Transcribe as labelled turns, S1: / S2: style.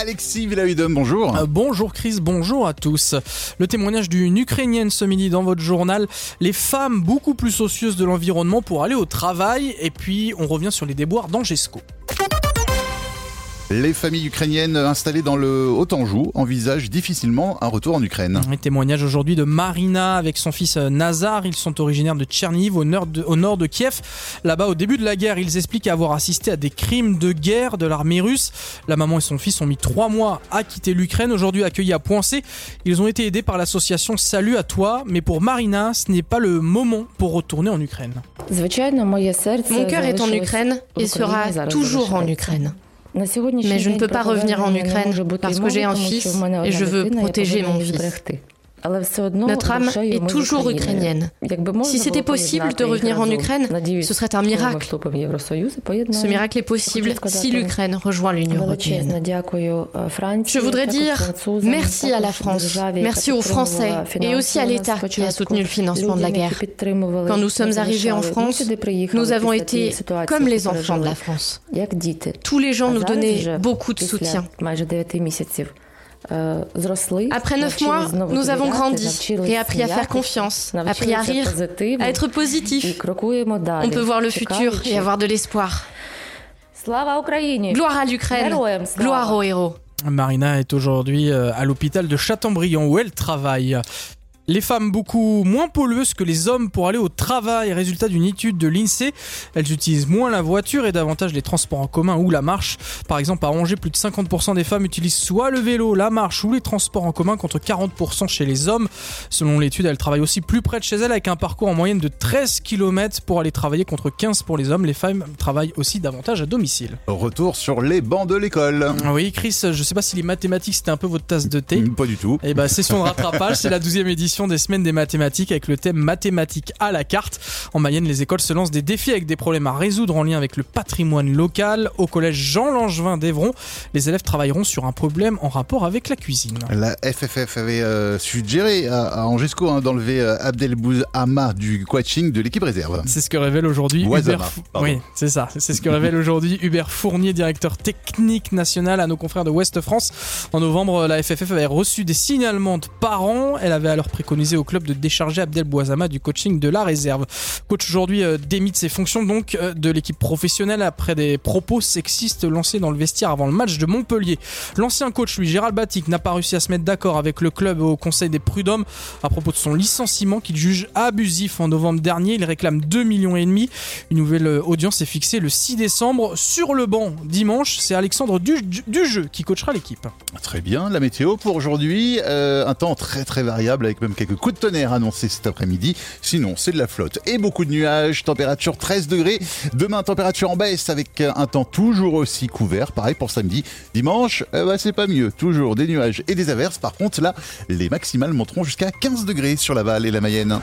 S1: Alexis Villahuydom, bonjour.
S2: Euh, bonjour Chris, bonjour à tous. Le témoignage d'une Ukrainienne ce midi dans votre journal. Les femmes beaucoup plus soucieuses de l'environnement pour aller au travail. Et puis on revient sur les déboires d'Angesco.
S1: Les familles ukrainiennes installées dans le Haut-Anjou envisagent difficilement un retour en Ukraine.
S2: Un témoignage aujourd'hui de Marina avec son fils Nazar. Ils sont originaires de Tcherniv, au nord de, au nord de Kiev. Là-bas, au début de la guerre, ils expliquent avoir assisté à des crimes de guerre de l'armée russe. La maman et son fils ont mis trois mois à quitter l'Ukraine. Aujourd'hui accueillis à Poincé, ils ont été aidés par l'association Salut à toi. Mais pour Marina, ce n'est pas le moment pour retourner en Ukraine.
S3: Mon cœur est en Ukraine et sera toujours en Ukraine. Mais je ne peux pas revenir en Ukraine parce que j'ai un fils et je veux protéger mon fils. Notre âme est toujours ukrainienne. Si c'était possible de revenir en Ukraine, ce serait un miracle. Ce miracle est possible si l'Ukraine rejoint l'Union européenne. Je voudrais dire merci à la France, merci aux Français et aussi à l'État qui a soutenu le financement de la guerre. Quand nous sommes arrivés en France, nous avons été comme les enfants de la France. Tous les gens nous donnaient beaucoup de soutien. Après neuf mois, nous avons grandi et appris à faire confiance, appris à rire, à être positif. On peut voir le futur et avoir de l'espoir. Gloire à l'Ukraine, gloire aux héros.
S2: Marina est aujourd'hui euh, à l'hôpital de Châteaubriand où elle travaille. Les femmes beaucoup moins pollueuses que les hommes pour aller au travail. Résultat d'une étude de l'INSEE, elles utilisent moins la voiture et davantage les transports en commun ou la marche. Par exemple, à Angers, plus de 50% des femmes utilisent soit le vélo, la marche ou les transports en commun contre 40% chez les hommes. Selon l'étude, elles travaillent aussi plus près de chez elles avec un parcours en moyenne de 13 km pour aller travailler contre 15 pour les hommes. Les femmes travaillent aussi davantage à domicile.
S1: Retour sur les bancs de l'école.
S2: Oui, Chris, je sais pas si les mathématiques c'était un peu votre tasse de thé.
S1: Pas du tout.
S2: Et bah, session de rattrapage, c'est la 12e édition des semaines des mathématiques avec le thème mathématiques à la carte. En Mayenne, les écoles se lancent des défis avec des problèmes à résoudre en lien avec le patrimoine local. Au collège Jean Langevin d'Evron, les élèves travailleront sur un problème en rapport avec la cuisine.
S1: La FFF avait euh, suggéré à, à Angesco hein, d'enlever euh, Abdelbouz Ama du coaching de l'équipe réserve.
S2: C'est ce que révèle aujourd'hui Hubert. Oui, c'est ça. C'est ce que révèle aujourd'hui Hubert Fournier, directeur technique national à nos confrères de Ouest France. En novembre, la FFF avait reçu des signalements de parents. Elle avait alors au club de décharger Abdel Bouazama du coaching de la réserve. Coach aujourd'hui euh, démite ses fonctions donc euh, de l'équipe professionnelle après des propos sexistes lancés dans le vestiaire avant le match de Montpellier. L'ancien coach lui Gérald Batic n'a pas réussi à se mettre d'accord avec le club au conseil des prud'hommes à propos de son licenciement qu'il juge abusif en novembre dernier. Il réclame 2 millions et demi. Une nouvelle euh, audience est fixée le 6 décembre sur le banc dimanche. C'est Alexandre du, Dujeu qui coachera l'équipe.
S1: Très bien, la météo pour aujourd'hui, un temps très très variable avec même quelques coups de tonnerre annoncés cet après-midi. Sinon, c'est de la flotte et beaucoup de nuages, température 13 degrés. Demain, température en baisse avec un temps toujours aussi couvert. Pareil pour samedi. Dimanche, euh, bah, c'est pas mieux. Toujours des nuages et des averses. Par contre, là, les maximales monteront jusqu'à 15 degrés sur la Val et la Mayenne.